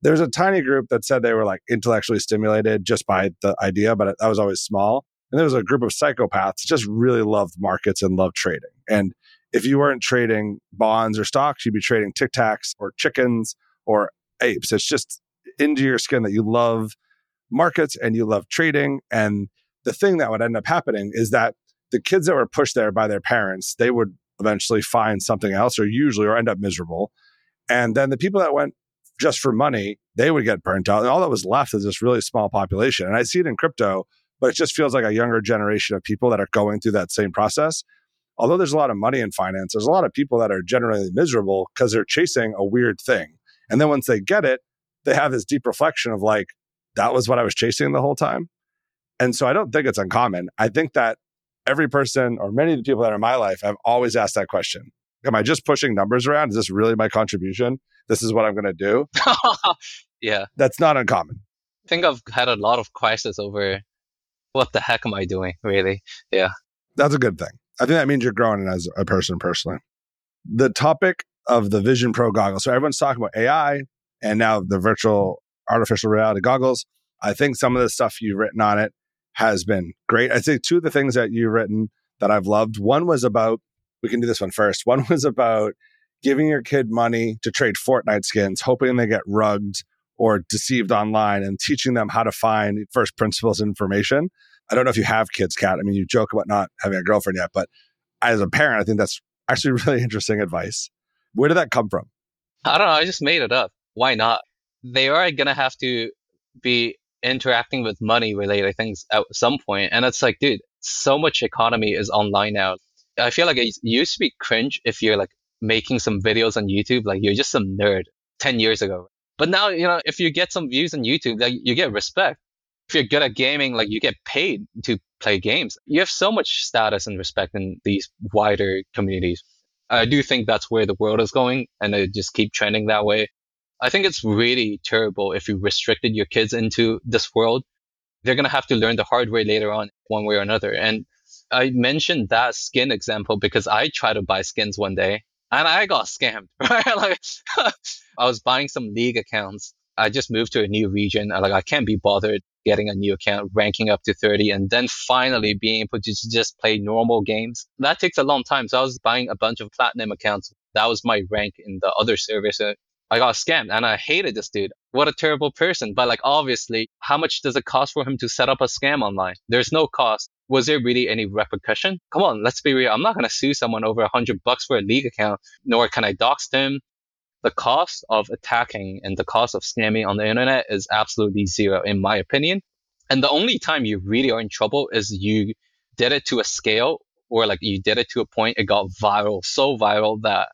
There's a tiny group that said they were like intellectually stimulated just by the idea, but that was always small. And there was a group of psychopaths just really loved markets and loved trading. And if you weren't trading bonds or stocks, you'd be trading tic tacs or chickens or apes. It's just into your skin that you love markets and you love trading. And the thing that would end up happening is that the kids that were pushed there by their parents, they would eventually find something else or usually or end up miserable. And then the people that went just for money, they would get burnt out. And all that was left is this really small population. And I see it in crypto, but it just feels like a younger generation of people that are going through that same process although there's a lot of money in finance, there's a lot of people that are generally miserable because they're chasing a weird thing. And then once they get it, they have this deep reflection of like, that was what I was chasing the whole time. And so I don't think it's uncommon. I think that every person or many of the people that are in my life have always asked that question. Am I just pushing numbers around? Is this really my contribution? This is what I'm going to do. yeah. That's not uncommon. I think I've had a lot of crisis over what the heck am I doing, really? Yeah. That's a good thing. I think that means you're growing as a person personally. The topic of the Vision Pro goggles. So everyone's talking about AI and now the virtual artificial reality goggles. I think some of the stuff you've written on it has been great. I think two of the things that you've written that I've loved. One was about, we can do this one first. One was about giving your kid money to trade Fortnite skins, hoping they get rugged or deceived online and teaching them how to find first principles information. I don't know if you have kids, Cat. I mean, you joke about not having a girlfriend yet, but as a parent, I think that's actually really interesting advice. Where did that come from? I don't know. I just made it up. Why not? They are going to have to be interacting with money related things at some point. And it's like, dude, so much economy is online now. I feel like it used to be cringe if you're like making some videos on YouTube, like you're just some nerd 10 years ago. But now, you know, if you get some views on YouTube, like you get respect. If you're good at gaming, like you get paid to play games. You have so much status and respect in these wider communities. I do think that's where the world is going and it just keep trending that way. I think it's really terrible if you restricted your kids into this world. They're going to have to learn the hard way later on, one way or another. And I mentioned that skin example because I tried to buy skins one day and I got scammed, right? like I was buying some league accounts. I just moved to a new region. Like I can't be bothered getting a new account, ranking up to 30, and then finally being able to just play normal games. That takes a long time. So I was buying a bunch of platinum accounts. That was my rank in the other service. I got scammed and I hated this dude. What a terrible person. But like, obviously, how much does it cost for him to set up a scam online? There's no cost. Was there really any repercussion? Come on, let's be real. I'm not going to sue someone over a hundred bucks for a league account, nor can I dox them. The cost of attacking and the cost of scamming on the internet is absolutely zero, in my opinion. And the only time you really are in trouble is you did it to a scale or like you did it to a point it got viral, so viral that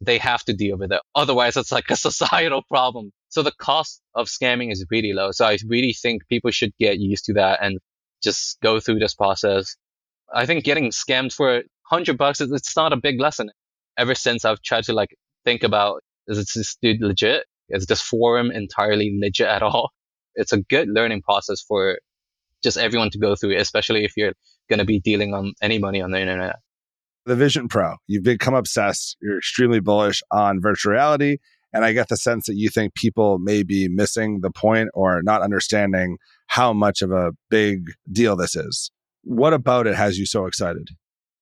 they have to deal with it. Otherwise, it's like a societal problem. So the cost of scamming is really low. So I really think people should get used to that and just go through this process. I think getting scammed for hundred bucks is it's not a big lesson. Ever since I've tried to like think about is this dude legit? Is this forum entirely legit at all? It's a good learning process for just everyone to go through, especially if you're going to be dealing on any money on the internet the Vision Pro. You've become obsessed. You're extremely bullish on virtual reality. And I get the sense that you think people may be missing the point or not understanding how much of a big deal this is. What about it has you so excited?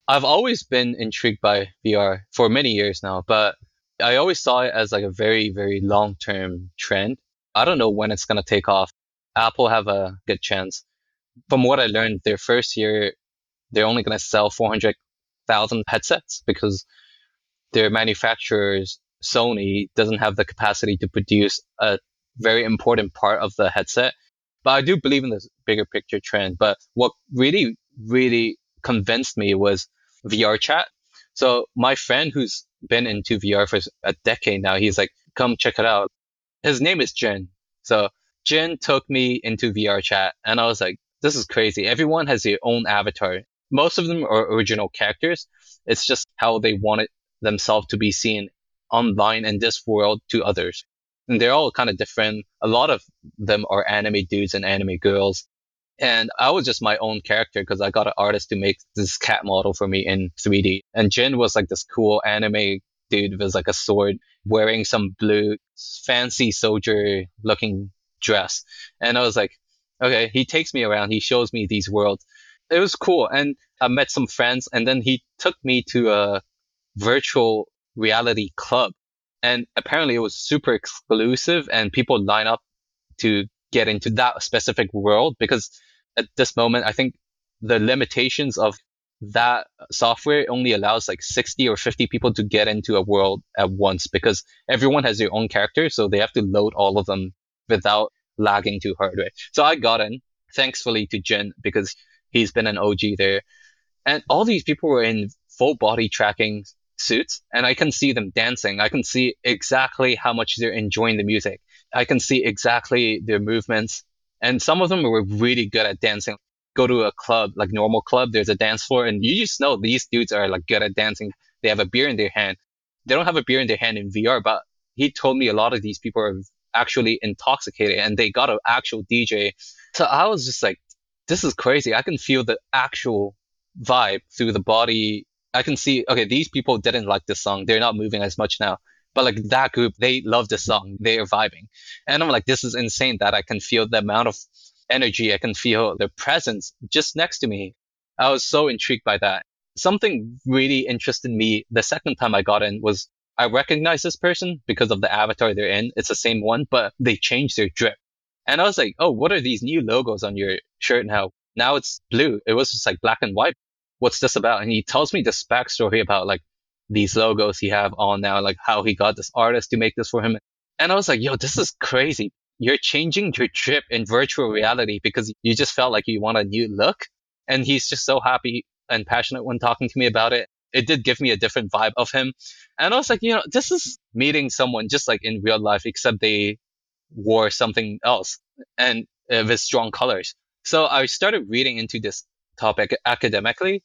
I've always been intrigued by VR for many years now, but I always saw it as like a very, very long term trend. I don't know when it's going to take off. Apple have a good chance. From what I learned, their first year, they're only going to sell 400 thousand headsets because their manufacturers, Sony, doesn't have the capacity to produce a very important part of the headset. But I do believe in this bigger picture trend. But what really, really convinced me was VR chat. So my friend who's been into VR for a decade now, he's like, come check it out. His name is Jin. So Jin took me into VR chat and I was like, this is crazy. Everyone has their own avatar most of them are original characters. It's just how they wanted themselves to be seen online in this world to others. And they're all kind of different. A lot of them are anime dudes and anime girls. And I was just my own character because I got an artist to make this cat model for me in 3D. And Jin was like this cool anime dude with like a sword wearing some blue fancy soldier looking dress. And I was like, okay, he takes me around. He shows me these worlds it was cool. And I met some friends and then he took me to a virtual reality club. And apparently it was super exclusive and people line up to get into that specific world because at this moment, I think the limitations of that software only allows like 60 or 50 people to get into a world at once because everyone has their own character. So they have to load all of them without lagging too hard. Right? So I got in thankfully to Jin because He's been an OG there. And all these people were in full body tracking suits and I can see them dancing. I can see exactly how much they're enjoying the music. I can see exactly their movements. And some of them were really good at dancing. Go to a club, like normal club, there's a dance floor and you just know these dudes are like good at dancing. They have a beer in their hand. They don't have a beer in their hand in VR, but he told me a lot of these people are actually intoxicated and they got an actual DJ. So I was just like, this is crazy. I can feel the actual vibe through the body. I can see, okay, these people didn't like this song. They're not moving as much now. But like that group, they love the song. Mm-hmm. They are vibing. And I'm like, this is insane that I can feel the amount of energy. I can feel their presence just next to me. I was so intrigued by that. Something really interested me the second time I got in was I recognized this person because of the avatar they're in. It's the same one, but they changed their drip. And I was like, oh, what are these new logos on your shirt now? Now it's blue. It was just like black and white. What's this about? And he tells me this backstory about like these logos he have on now, like how he got this artist to make this for him. And I was like, yo, this is crazy. You're changing your trip in virtual reality because you just felt like you want a new look. And he's just so happy and passionate when talking to me about it. It did give me a different vibe of him. And I was like, you know, this is meeting someone just like in real life, except they wore something else and uh, with strong colors. So I started reading into this topic academically.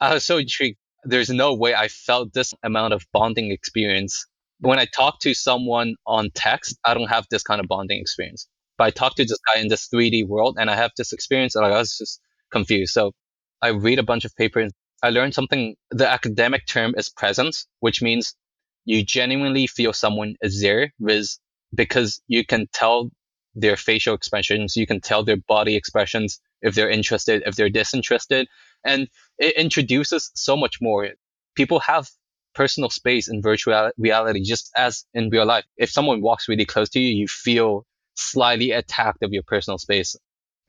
I was so intrigued there's no way I felt this amount of bonding experience. When I talk to someone on text, I don't have this kind of bonding experience. But I talk to this guy in this 3D world and I have this experience and I was just confused. So I read a bunch of papers. I learned something. The academic term is presence, which means you genuinely feel someone is there with, because you can tell their facial expressions. You can tell their body expressions if they're interested, if they're disinterested. And it introduces so much more. People have personal space in virtual reality just as in real life. If someone walks really close to you, you feel slightly attacked of your personal space.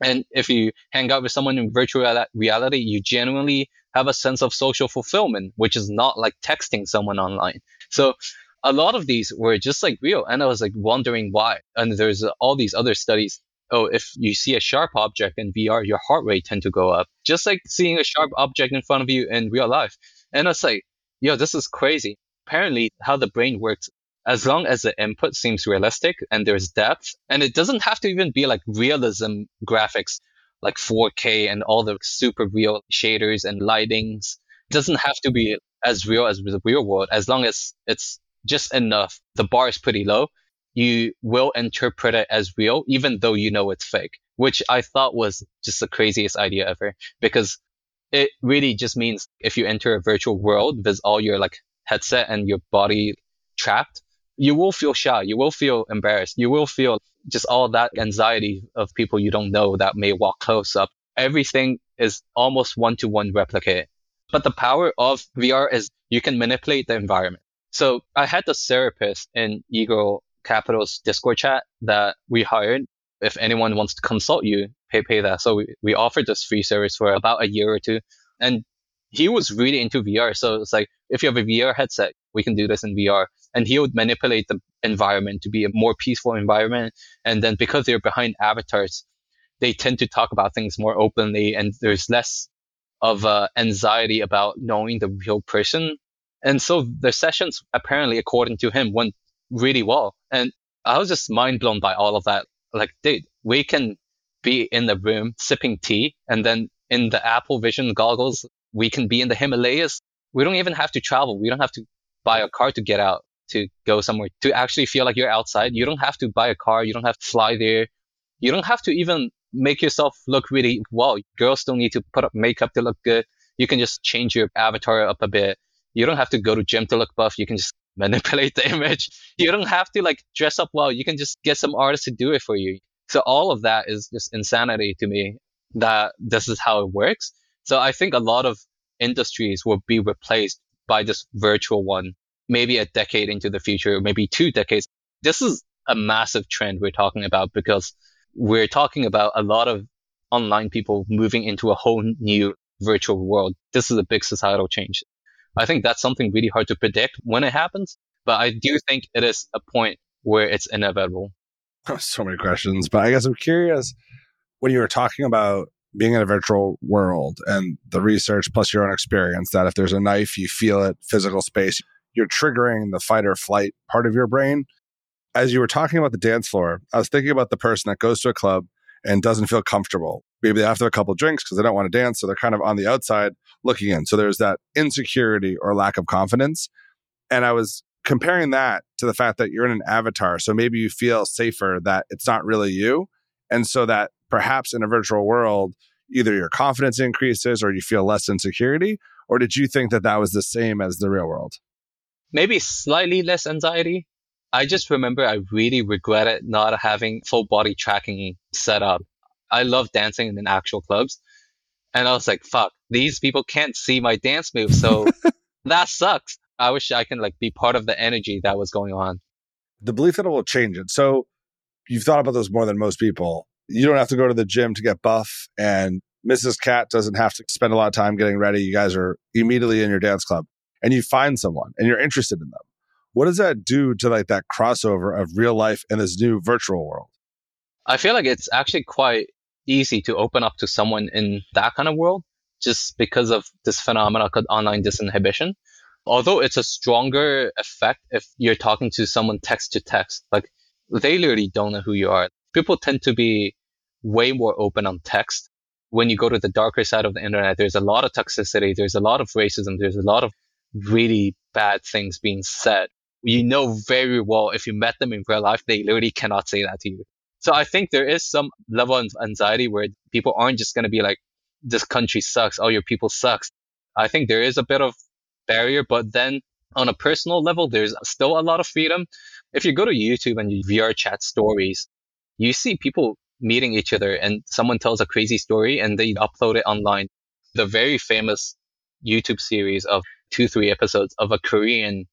And if you hang out with someone in virtual reality, you genuinely have a sense of social fulfillment, which is not like texting someone online. So a lot of these were just like real. And I was like wondering why. And there's all these other studies oh, if you see a sharp object in VR, your heart rate tend to go up, just like seeing a sharp object in front of you in real life. And it's like, yo, this is crazy. Apparently, how the brain works, as long as the input seems realistic and there's depth, and it doesn't have to even be like realism graphics, like 4K and all the super real shaders and lightings. It doesn't have to be as real as the real world, as long as it's just enough. The bar is pretty low you will interpret it as real, even though you know it's fake, which I thought was just the craziest idea ever because it really just means if you enter a virtual world with all your like headset and your body trapped, you will feel shy. You will feel embarrassed. You will feel just all that anxiety of people you don't know that may walk close up. Everything is almost one to one replicate. But the power of VR is you can manipulate the environment. So I had the therapist in Eagle Capital's Discord chat that we hired. If anyone wants to consult you, pay pay that. So we, we offered this free service for about a year or two. And he was really into VR. So it's like, if you have a VR headset, we can do this in VR. And he would manipulate the environment to be a more peaceful environment. And then because they're behind avatars, they tend to talk about things more openly and there's less of uh, anxiety about knowing the real person. And so the sessions, apparently, according to him, went really well. And I was just mind blown by all of that. Like, dude, we can be in the room sipping tea and then in the Apple Vision goggles, we can be in the Himalayas. We don't even have to travel. We don't have to buy a car to get out to go somewhere to actually feel like you're outside. You don't have to buy a car. You don't have to fly there. You don't have to even make yourself look really well. Girls don't need to put up makeup to look good. You can just change your avatar up a bit. You don't have to go to gym to look buff. You can just manipulate the image. You don't have to like dress up well. You can just get some artists to do it for you. So all of that is just insanity to me that this is how it works. So I think a lot of industries will be replaced by this virtual one, maybe a decade into the future, maybe two decades. This is a massive trend we're talking about because we're talking about a lot of online people moving into a whole new virtual world. This is a big societal change. I think that's something really hard to predict when it happens, but I do think it is a point where it's inevitable. So many questions, but I guess I'm curious when you were talking about being in a virtual world and the research plus your own experience that if there's a knife, you feel it, physical space, you're triggering the fight or flight part of your brain. As you were talking about the dance floor, I was thinking about the person that goes to a club and doesn't feel comfortable. Maybe they have to a couple drinks because they don't want to dance. So they're kind of on the outside looking in. So there's that insecurity or lack of confidence. And I was comparing that to the fact that you're in an avatar. So maybe you feel safer that it's not really you. And so that perhaps in a virtual world, either your confidence increases or you feel less insecurity. Or did you think that that was the same as the real world? Maybe slightly less anxiety. I just remember I really regretted not having full body tracking set up. I love dancing in actual clubs. And I was like, fuck, these people can't see my dance moves. So that sucks. I wish I can like be part of the energy that was going on. The belief that it will change it. So you've thought about this more than most people. You don't have to go to the gym to get buff and Mrs. Cat doesn't have to spend a lot of time getting ready. You guys are immediately in your dance club and you find someone and you're interested in them. What does that do to like that crossover of real life and this new virtual world? I feel like it's actually quite easy to open up to someone in that kind of world just because of this phenomenon called online disinhibition. Although it's a stronger effect if you're talking to someone text to text, like they literally don't know who you are. People tend to be way more open on text. When you go to the darker side of the internet, there's a lot of toxicity, there's a lot of racism, there's a lot of really bad things being said. You know very well if you met them in real life, they literally cannot say that to you. So I think there is some level of anxiety where people aren't just going to be like, this country sucks. Oh, your people sucks. I think there is a bit of barrier, but then on a personal level, there's still a lot of freedom. If you go to YouTube and you VR chat stories, you see people meeting each other and someone tells a crazy story and they upload it online. The very famous YouTube series of two, three episodes of a Korean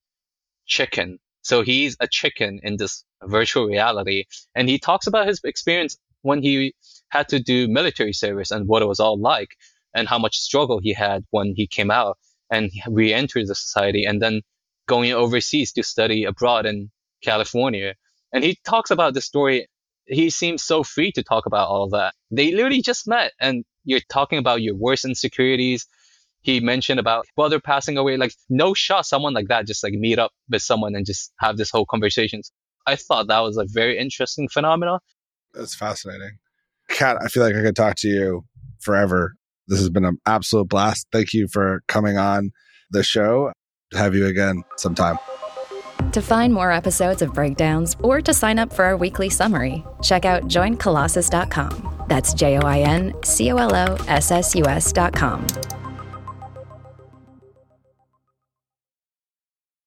chicken. So he's a chicken in this virtual reality. And he talks about his experience when he had to do military service and what it was all like and how much struggle he had when he came out and re-entered the society and then going overseas to study abroad in California. And he talks about the story. He seems so free to talk about all that. They literally just met and you're talking about your worst insecurities. He mentioned about brother passing away. Like no shot someone like that just like meet up with someone and just have this whole conversation. I thought that was a very interesting phenomenon. That's fascinating. Cat, I feel like I could talk to you forever. This has been an absolute blast. Thank you for coming on the show. Have you again sometime. To find more episodes of Breakdowns or to sign up for our weekly summary, check out joincolossus.com. That's J O I N C O L O S S U S.com.